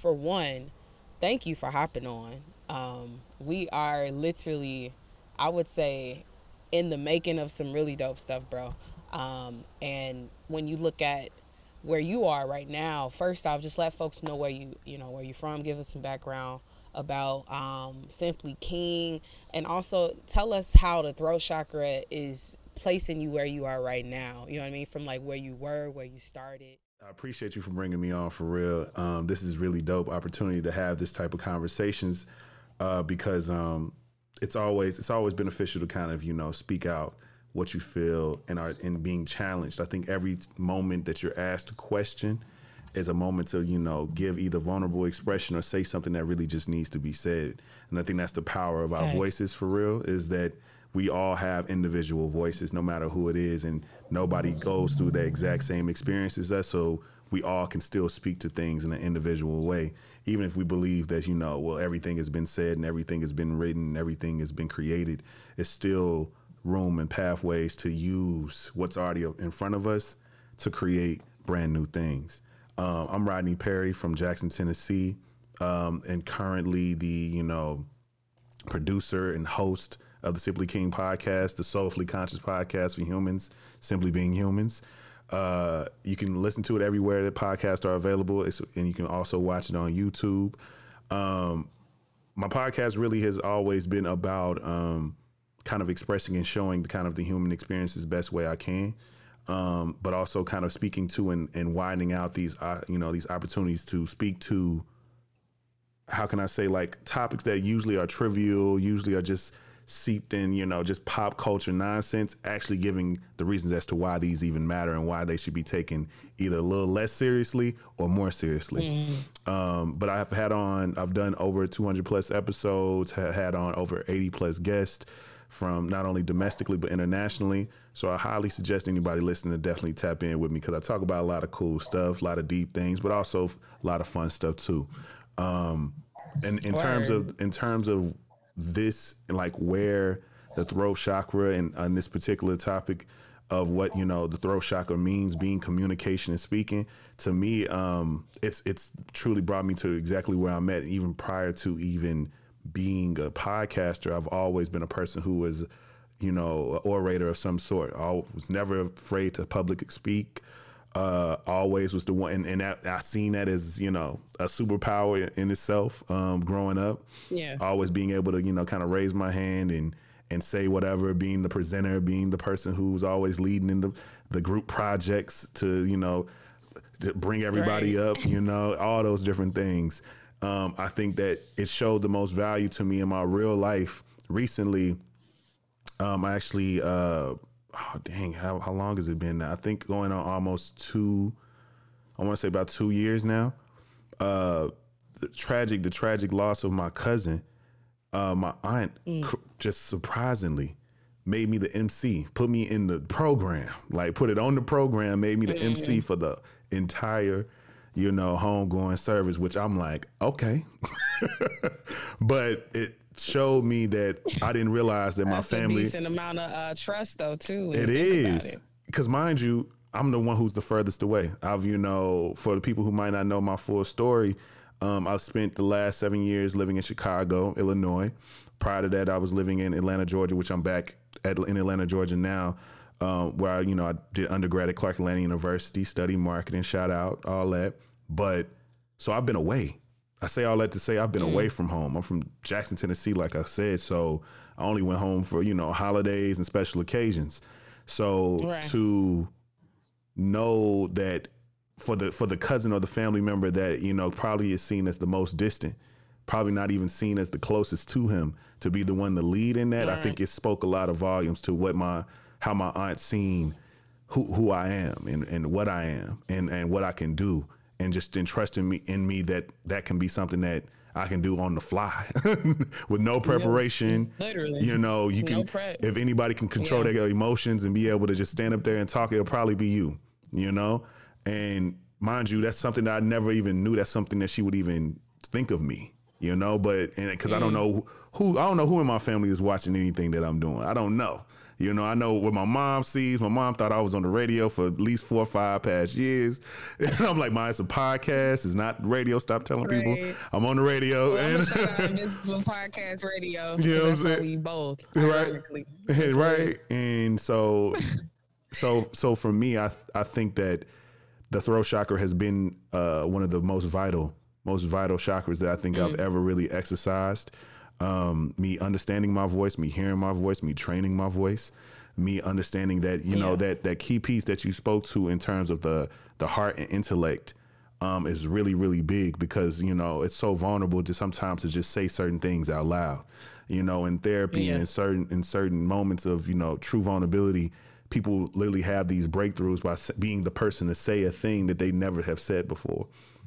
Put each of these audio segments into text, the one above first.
for one, thank you for hopping on. Um, we are literally, I would say, in the making of some really dope stuff, bro. Um, and when you look at where you are right now, first off, just let folks know where you you know where you're from. Give us some background about um, Simply King, and also tell us how the throat chakra is placing you where you are right now. You know what I mean? From like where you were, where you started. I appreciate you for bringing me on for real. Um, this is really dope opportunity to have this type of conversations uh, because um, it's always it's always beneficial to kind of you know speak out what you feel and are and being challenged. I think every moment that you're asked a question is a moment to you know give either vulnerable expression or say something that really just needs to be said. And I think that's the power of our voices for real is that we all have individual voices, no matter who it is, and nobody goes through the exact same experience as us. So we all can still speak to things in an individual way, even if we believe that you know, well, everything has been said and everything has been written, and everything has been created. It's still room and pathways to use what's already in front of us to create brand new things. Um, I'm Rodney Perry from Jackson, Tennessee, um, and currently the you know producer and host of the Simply King podcast, the Soulfully Conscious podcast for humans, simply being humans. Uh, you can listen to it everywhere that podcasts are available, it's, and you can also watch it on YouTube. Um, my podcast really has always been about um, kind of expressing and showing the kind of the human experience the best way I can. Um, but also kind of speaking to and, and widening out these uh, you know these opportunities to speak to how can I say like topics that usually are trivial, usually are just seeped in, you know, just pop culture nonsense, actually giving the reasons as to why these even matter and why they should be taken either a little less seriously or more seriously. Mm. Um, but I've had on, I've done over 200 plus episodes, have had on over 80 plus guests from not only domestically but internationally. So I highly suggest anybody listening to definitely tap in with me because I talk about a lot of cool stuff, a lot of deep things, but also a lot of fun stuff too. Um, and in Word. terms of in terms of this like where the throat chakra and on this particular topic of what you know the throat chakra means being communication and speaking to me um it's it's truly brought me to exactly where i'm at even prior to even being a podcaster. I've always been a person who was you know orator of some sort. I was never afraid to public speak uh, always was the one, and, and that, I seen that as you know a superpower in itself. Um, growing up, yeah, always being able to you know kind of raise my hand and and say whatever, being the presenter, being the person who was always leading in the the group projects to you know to bring everybody right. up, you know, all those different things. Um, I think that it showed the most value to me in my real life recently. Um, I actually uh, oh dang, how how long has it been now? I think going on almost two. I want to say about two years now. Uh, the tragic, the tragic loss of my cousin. Uh, my aunt mm. cr- just surprisingly made me the MC, put me in the program, like put it on the program, made me the mm-hmm. MC for the entire, you know, homegoing service, which I'm like, okay. but it showed me that I didn't realize that my family. A decent amount of uh, trust, though, too. It is because, mind you, I'm the one who's the furthest away. I've, you know, for the people who might not know my full story, um, I spent the last seven years living in Chicago, Illinois. Prior to that, I was living in Atlanta, Georgia, which I'm back at, in Atlanta, Georgia now, um, where I, you know I did undergrad at Clark Atlanta University, study marketing, shout out, all that. But so I've been away I say all that to say I've been mm. away from home. I'm from Jackson, Tennessee, like I said. So I only went home for, you know, holidays and special occasions. So right. to know that for the for the cousin or the family member that, you know, probably is seen as the most distant, probably not even seen as the closest to him, to be the one to lead in that, right. I think it spoke a lot of volumes to what my how my aunt seen who who I am and, and what I am and, and what I can do and just entrusting me in me that that can be something that I can do on the fly with no preparation. Yeah, literally. You know, you can no if anybody can control yeah. their emotions and be able to just stand up there and talk, it'll probably be you. You know? And mind you, that's something that I never even knew that's something that she would even think of me. You know, but and because mm. I don't mm. know who I don't know who in my family is watching anything that I'm doing. I don't know. You know, I know what my mom sees. My mom thought I was on the radio for at least four or five past years. And I'm like, "My, it's a podcast. It's not radio. Stop telling Right. people I'm on the radio." Well, I'm and Invincible Podcast Radio. You know what I'm saying? We both, Right. ironically. right and so so so for me i i think that the throat chakra has been uh one of the most vital most vital chakras that i think i've ever really exercised um me understanding my voice me hearing my voice me training my voice me understanding that you know that that key piece that you spoke to in terms of the the heart and intellect um, is really really big because you know it's so vulnerable to sometimes to just say certain things out loud you know in therapy Yeah. and in certain in certain moments of you know true vulnerability people literally have these breakthroughs by being the person to say a thing that they never have said before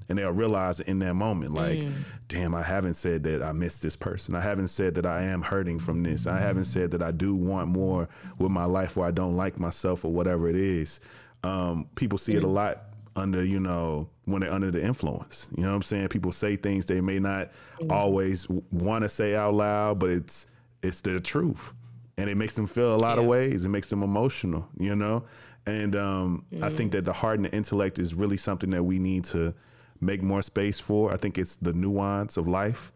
and they'll realize in that moment like damn i haven't said that i miss this person. I haven't said that i am hurting from this. I haven't said that i do want more with my life or i don't like myself or whatever it is. Um, people see it a lot under you know when they're under the influence. You know what i'm saying? People say things they may not always want to say out loud but it's it's the truth. And it makes them feel a lot of ways. It makes them emotional you know? And um, i think that the heart and the intellect is really something that we need to make more space for i think it's the nuance of life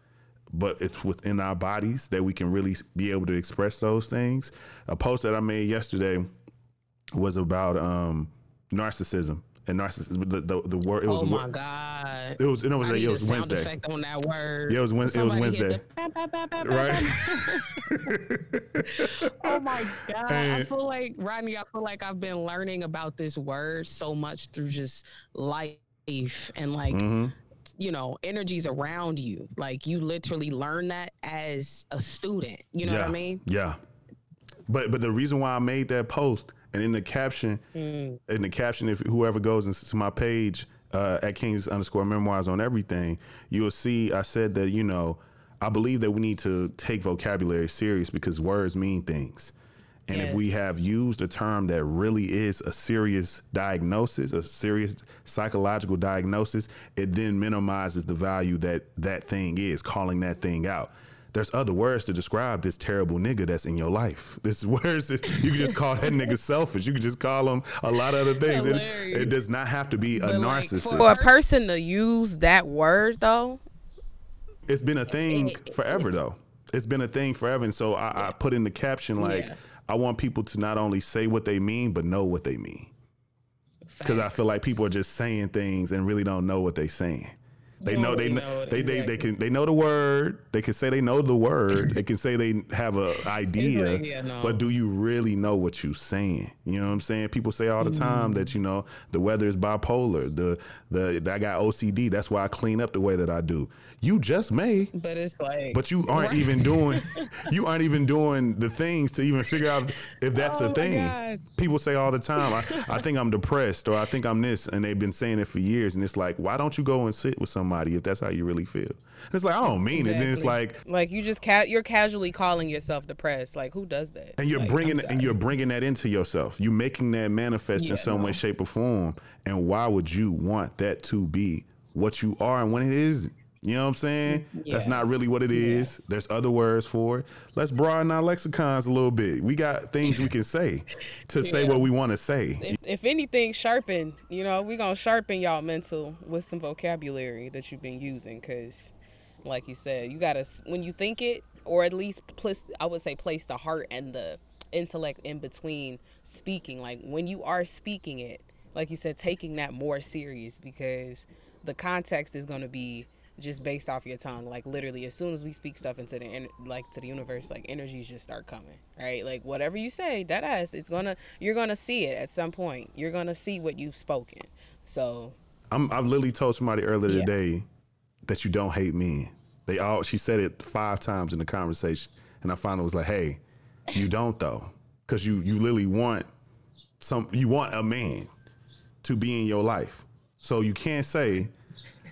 but it's within our bodies that we can really be able to express those things a post that i made yesterday was about um, narcissism and narcissism. The, the, the word it was Oh my god! it was it was I it a was sound Wednesday. effect on that word. Yeah, it was Wed- it was Wednesday. the ba, ba, ba, ba, ba, Right. oh my god! I feel like Rodney. I feel like I've been learning about this word so much through just life and like Mhm. you know energies around you. Like you literally learn that as a student. You know yeah. what I mean? Yeah. But but the reason why I made that post and in the caption Mm. in the caption if whoever goes into my page uh, at Kings underscore memoirs on everything, you'll see I said that, you know, I believe that we need to take vocabulary serious because words mean things. And if we have used a term that really is a serious diagnosis, a serious psychological diagnosis, it then minimizes the value that that thing is, calling that thing out. There's other words to describe this terrible nigga that's in your life. This words that you can just call that nigga selfish. You can just call him a lot of other things. It, it does not have to be a But, like, narcissist. for- For a person to use that word though, it's been a thing it- forever though. It's been a thing forever. And so I, I put in the caption like Yeah. I want people to not only say what they mean, but know what they mean. Because I feel like people are just saying things and really don't know what they're saying. They know they know, know it, they, they they can they know the word. They can say they know the word. they can say they have a idea, like, yeah, no. but do you really know what you're saying? You know what I'm saying? People say all the time that mm-hmm. you know the weather is bipolar. The the I got OCD. That's why I clean up the way that I do. You just may, But it's like. but you aren't Right. even doing you aren't even doing the things to even figure out if that's Oh a thing. God. People say all the time, I, I think I'm depressed or I think I'm this, and they've been saying it for years. And it's like, why don't you go and sit with somebody if that's how you really feel? And it's like I don't mean it. Then it's like, like you just ca- you're casually calling yourself depressed. Like who does that? and you're Like, bringing and you're bringing that into yourself. You're making that manifest in Yeah, some way, shape, or form. And why would you want that to be what you are and when it isn't? You know what I'm saying? Mm-hmm. That's not really what it is. There's other words for it. Let's broaden our lexicons a little bit. We got things we can say to say what we want to say. If, if anything, sharpen. You know, we gonna sharpen y'all mental with some vocabulary that you've been using, cause, like you said, you gotta when you think it, or at least place. I would say place the heart and the intellect in between speaking. Like when you are speaking it, like you said, taking that more serious because the context is gonna be just based off your tongue like literally as soon as we speak stuff into the en- like to the universe like energies just start coming right like whatever you say that ass it's gonna you're gonna see it at some point you're gonna see what you've spoken so I'm, I've literally told somebody earlier Yeah. today that you don't hate men. They all she said it five times in the conversation, and I finally was like, "Hey, you don't though, because you you literally want some you want a man to be in your life, so you can't say."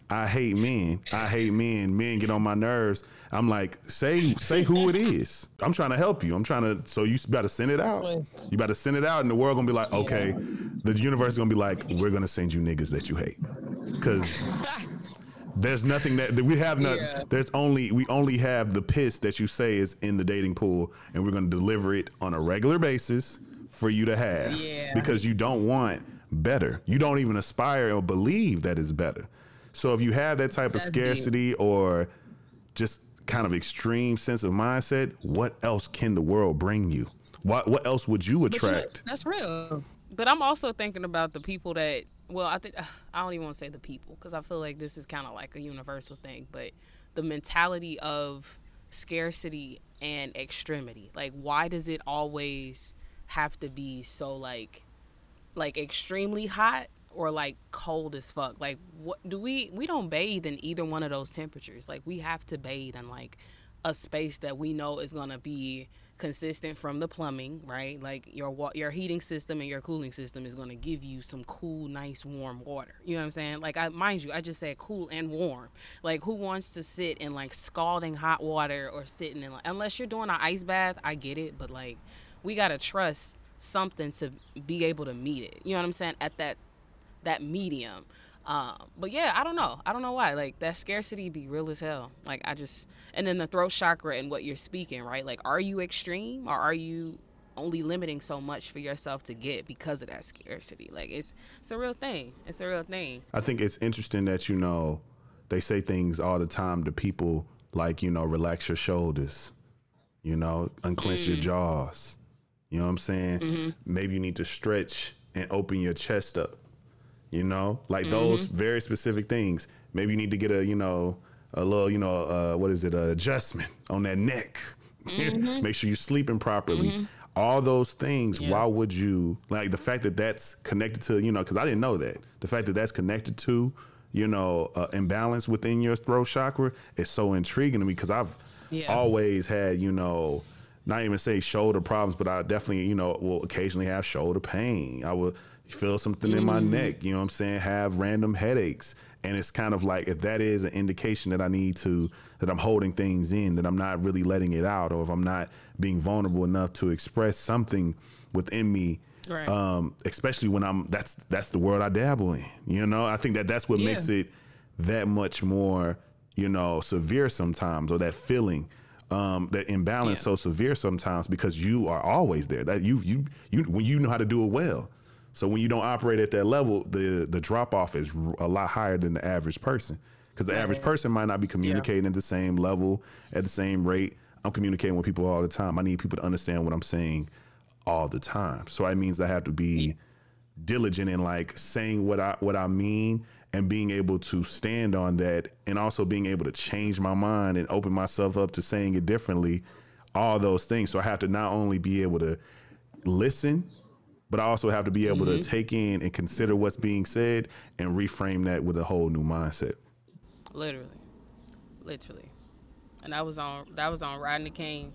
I hate men. I hate men. Men get on my nerves. I'm like, say say who it is. I'm trying to help you. I'm trying to. So you better send it out. You better send it out, and the world gonna be like, okay. The universe is gonna be like, we're gonna send you niggas that you hate, because There's nothing that we have not. Yeah. There's only we only have the piss that you say is in the dating pool, and we're to deliver it on a regular basis for you to have. Yeah. Because you don't want better. You don't even aspire or believe that is better. So if you have that type of That's deep. scarcity or just kind of extreme sense of mindset, what else can the world bring you? What what else would you But you know, attract? that's real. But I'm also thinking about the people that, well, I think, I don't even want to say the people because I feel like this is kind of like a universal thing, but the mentality of scarcity and extremity. Like, why does it always have to be so, like, like extremely hot or like cold as fuck. Like what do we we don't bathe in either one of those temperatures. Like we have to bathe in like a space that we know is going to be consistent from the plumbing right? Like your wa- your heating system and your cooling system is going to give you some cool nice warm water. You know what i'm saying? Like i mind you i just said cool and warm. Like who wants to sit in like scalding hot water or sitting in like unless you're doing an ice bath i get it but like we got to trust something to be able to meet it. You know what I'm saying? At that that medium. Um, but yeah, I don't know. I don't know why. Like that scarcity be real as hell. Like I just and then the throat chakra and what you're speaking, right? Like are you extreme or are you only limiting so much for yourself to get because of that scarcity? Like it's it's a real thing. It's a real thing. I think it's interesting that you know they say things all the time to people like you know relax your shoulders, you know unclench your jaws. You know what I'm saying? Maybe you need to stretch and open your chest up. You know, like those very specific things. Maybe you need to get a you know a little you know uh, what is it a adjustment on that neck. Make sure you're sleeping properly. All those things. Why would you like the fact that that's connected to you know? Because I didn't know that the fact that that's connected to you know uh, imbalance within your throat chakra is so intriguing to me because I've Yeah. always had you know not even say shoulder problems, but I definitely, you know, will occasionally have shoulder pain. I will feel something in my neck, you know what I'm saying? Have random headaches. And it's kind of like if that is an indication that I need to, that I'm holding things in, that I'm not really letting it out, or if I'm not being vulnerable enough to express something within me. Right. Um, especially when I'm that's that's the world I dabble in. You know, I think that that's what Yeah. makes it that much more, you know, severe sometimes, or that feeling, um, that imbalance Yeah. so severe sometimes because you are always there. That you you you when you know how to do it well. So when you don't operate at that level, the the drop off is a lot higher than the average person because the average person might not be communicating at the same level at the same rate. I'm communicating with people all the time. I need people to understand what I'm saying all the time. So that means I have to be diligent in like saying what I what I mean and being able to stand on that and also being able to change my mind and open myself up to saying it differently all those things so I have to not only be able to listen but I also have to be able to take in and consider what's being said and reframe that with a whole new mindset. Literally. Literally. And that was on that was on Rodney King.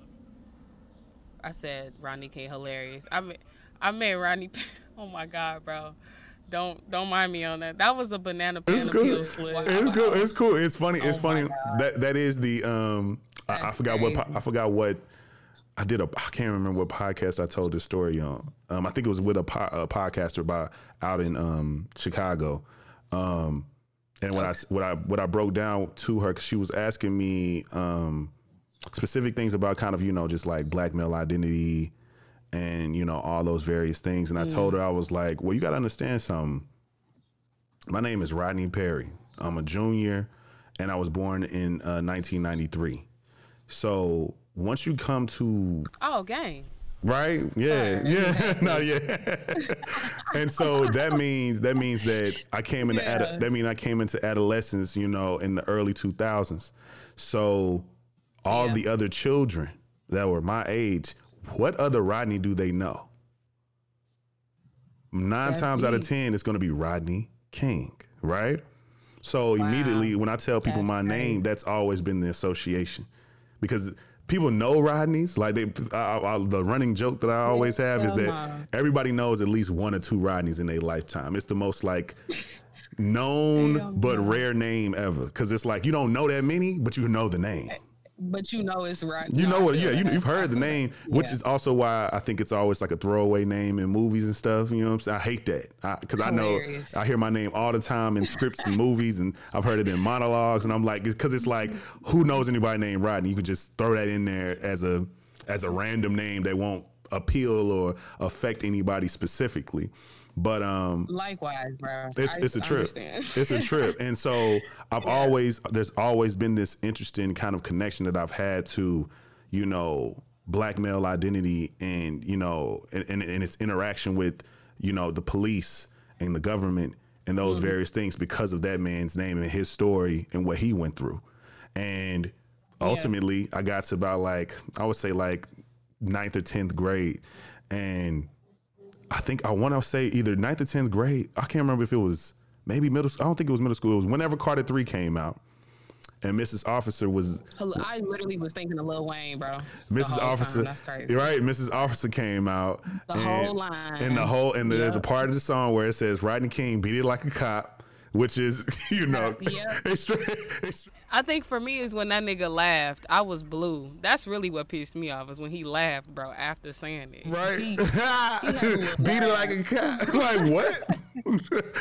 I said Rodney King hilarious. I mean I made Rodney Oh my god, bro. Don't don't mind me on that. That was a banana It's peel good. slip. It's good. It's cool. It's funny. It's Oh funny. That that is the um. I, I forgot what. I forgot what I did. A I can't remember what podcast I told this story on. Um, I think it was with a, po- a podcaster by out in um Chicago. Um, and what I what I what I broke down to her because she was asking me um specific things about kind of you know just like black male identity and you know all those various things and i told her i was like well you got to understand something my name is rodney perry i'm a junior and i was born in uh, 1993 so once you come to Oh, gang. right? Yeah yeah. No yeah. And so that means that means that i came into Yeah. that mean i came into adolescence you know in the early 2000s so all Yeah. the other children that were my age what other rodney do they know? Nine That's times out of ten it's going to be rodney king right? So immediately when i tell people That's my name that's always been the association. Because people know Rodneys. Like they, I, I, the running joke that I always have is that no. everybody knows at least one or two Rodneys in their lifetime. It's the most like known Hell but no. rare name ever because it's like you don't know that many, but you know the name. But you know it's right. You know what? Yeah, you, you've heard the name, which Yeah. is also why I think it's always like a throwaway name in movies and stuff. You know what I'm saying? I hate that because I, know I hear my name all the time in scripts and movies, and I've heard it in monologues, and I'm like, because it's like, who knows anybody named Rodney? You could just throw that in there as a as a random name that won't appeal or affect anybody specifically. But um, Likewise, bro. it's I it's a trip. It's a trip, and so I've always there's always been this interesting kind of connection that I've had to, you know, black male identity, and you know, and, and, and its interaction with, you know, the police and the government and those Mm-hmm. various things because of that man's name and his story and what he went through, and ultimately I got to about like I would say like ninth or tenth grade, and I think I want to say either ninth or tenth grade. I can't remember if it was maybe middle. school. I don't think it was middle school. It was whenever Carter Three came out, and Mrs. Officer was I literally was thinking of Lil Wayne, bro. Mrs. whole time. Officer. That's crazy. Right, Mrs. Officer came out. The and, whole line. and the whole and there's a part of the song where it says Rodney King beat it like a cop, which is you know Yep. it's. It's, I think for me is when that nigga laughed, I was blue. That's really what pissed me off is when he laughed, bro, after saying it. Right, He- a little beat it like a cop. like what?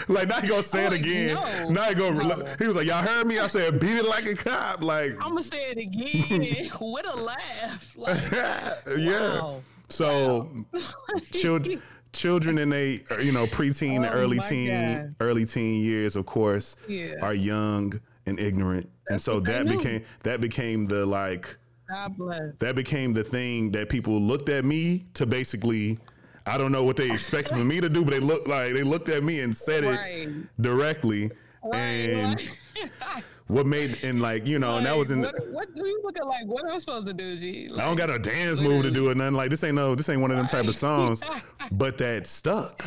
like now you gonna say it oh, Like, again? no. now you gonna. No. He was like, "Y'all heard me? I said beat it like a cop." Like I'm gonna say it again with a laugh. Like, yeah. Wow. So children children in they uh, you know preteen Oh early teen God. early teen years of course Yeah. are young and ignorant. and so that became that became the like that became the thing that people looked at me to basically I don't know what they expected for me to do, but they looked like they looked at me and said Right. it directly. Right. and like, what made and like, you know, and that was in what, what do you look at? like? What am I supposed to do, G? I don't got a dance move to do or nothing. Like this ain't no, this ain't one of them type of songs. But that stuck.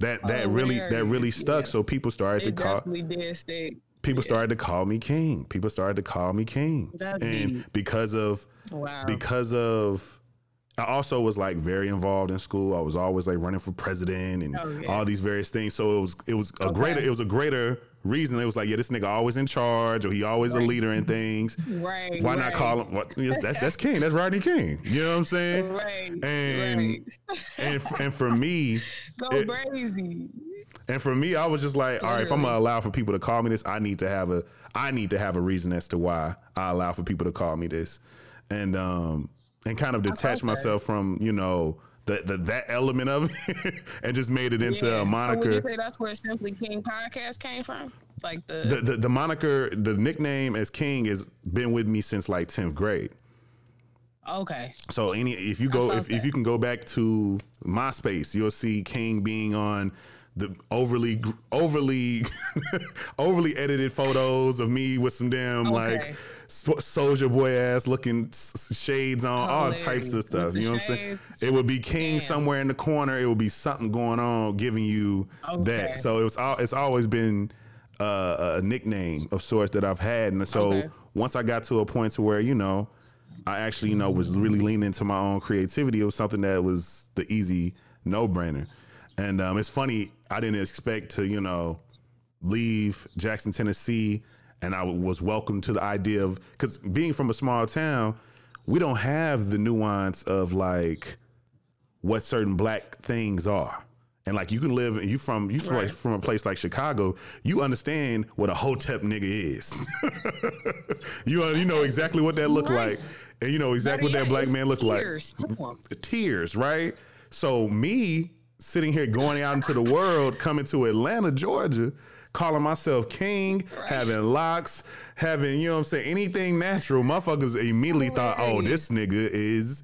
That that oh, really that really stuck. yeah. So people started It to call definitely did stick. people started to call me king. People started to call me king. That's and deep. because of Wow. because of I also was like very involved in school. I was always like running for president and Oh, yeah. all these various things. So it was it was a greater it was a greater reason. It was like, yeah, this nigga always in charge or he always a leader in things. right. Why right. not call him? What, that's that's King. That's Rodney King. You know what I'm saying? Right. And right. and and for me, Go it- crazy. and for me, I was just like, all right, if I'm gonna allow for people to call me this, I need to have a I need to have a reason as to why I allow for people to call me this, and um and kind of detach myself from you know the, the that element of it and just made it into Yeah. a So would moniker. you say that's where Simply King podcast came from? Like the, the, the the moniker, the nickname as King has been with me since like tenth grade. okay. So any if you go if, if you can go back to MySpace, you'll see King being on the overly overly overly edited photos of me with some damn like Okay. soldier boy ass looking s- shades on all types of stuff. You know what I'm saying? It would be King Damn. somewhere in the corner. It would be something going on giving you Okay. that. So it was al- it's always been uh, a nickname of sorts that I've had, and so Okay. once I got to a point to where you know I actually, you know, was really leaning into my own creativity. It was something that was the easy no brainer. And um, it's funny, I didn't expect to, you know, leave Jackson, Tennessee, and I was welcomed to the idea of because being from a small town, we don't have the nuance of like what certain black things are. And like you can live, you from you from, Right. from a place like Chicago, you understand what a hotep nigga is. you you know exactly what that look Right. like, and you know exactly what Better that black man look like tears. On. tears, right? So me sitting here going out into the world, coming to Atlanta, Georgia, calling myself king, having locks, having, you know what I'm saying, anything natural, motherfuckers immediately thought, oh, this nigga is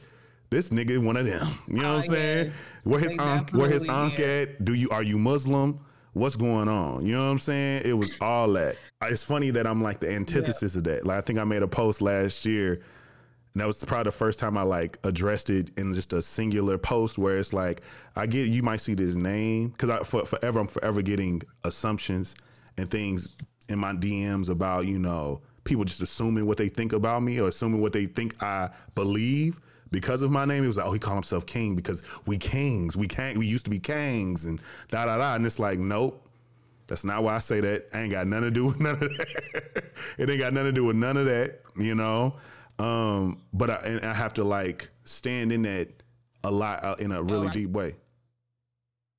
this nigga one of them. You know what I'm saying? Where his They where his yeah. at? Do you are you Muslim? What's going on? You know what I'm saying? It was all that. It's funny that I'm like the antithesis of that. Like I think I made a post last year and that was probably the first time I like addressed it in just a singular post where it's like, I get you might see this name because I for, forever I'm forever getting assumptions and things in my DMs about you know people just assuming what they think about me or assuming what they think I believe because of my name. It was like, oh, he called himself king because we kings, we can't, we used to be kings and da da da. And it's like, nope. That's not why I say that. I ain't got nothing to do with none of that. it ain't got nothing to do with none of that, you know. Um, but I, and I have to like stand in that a lot uh, in a really right. deep way.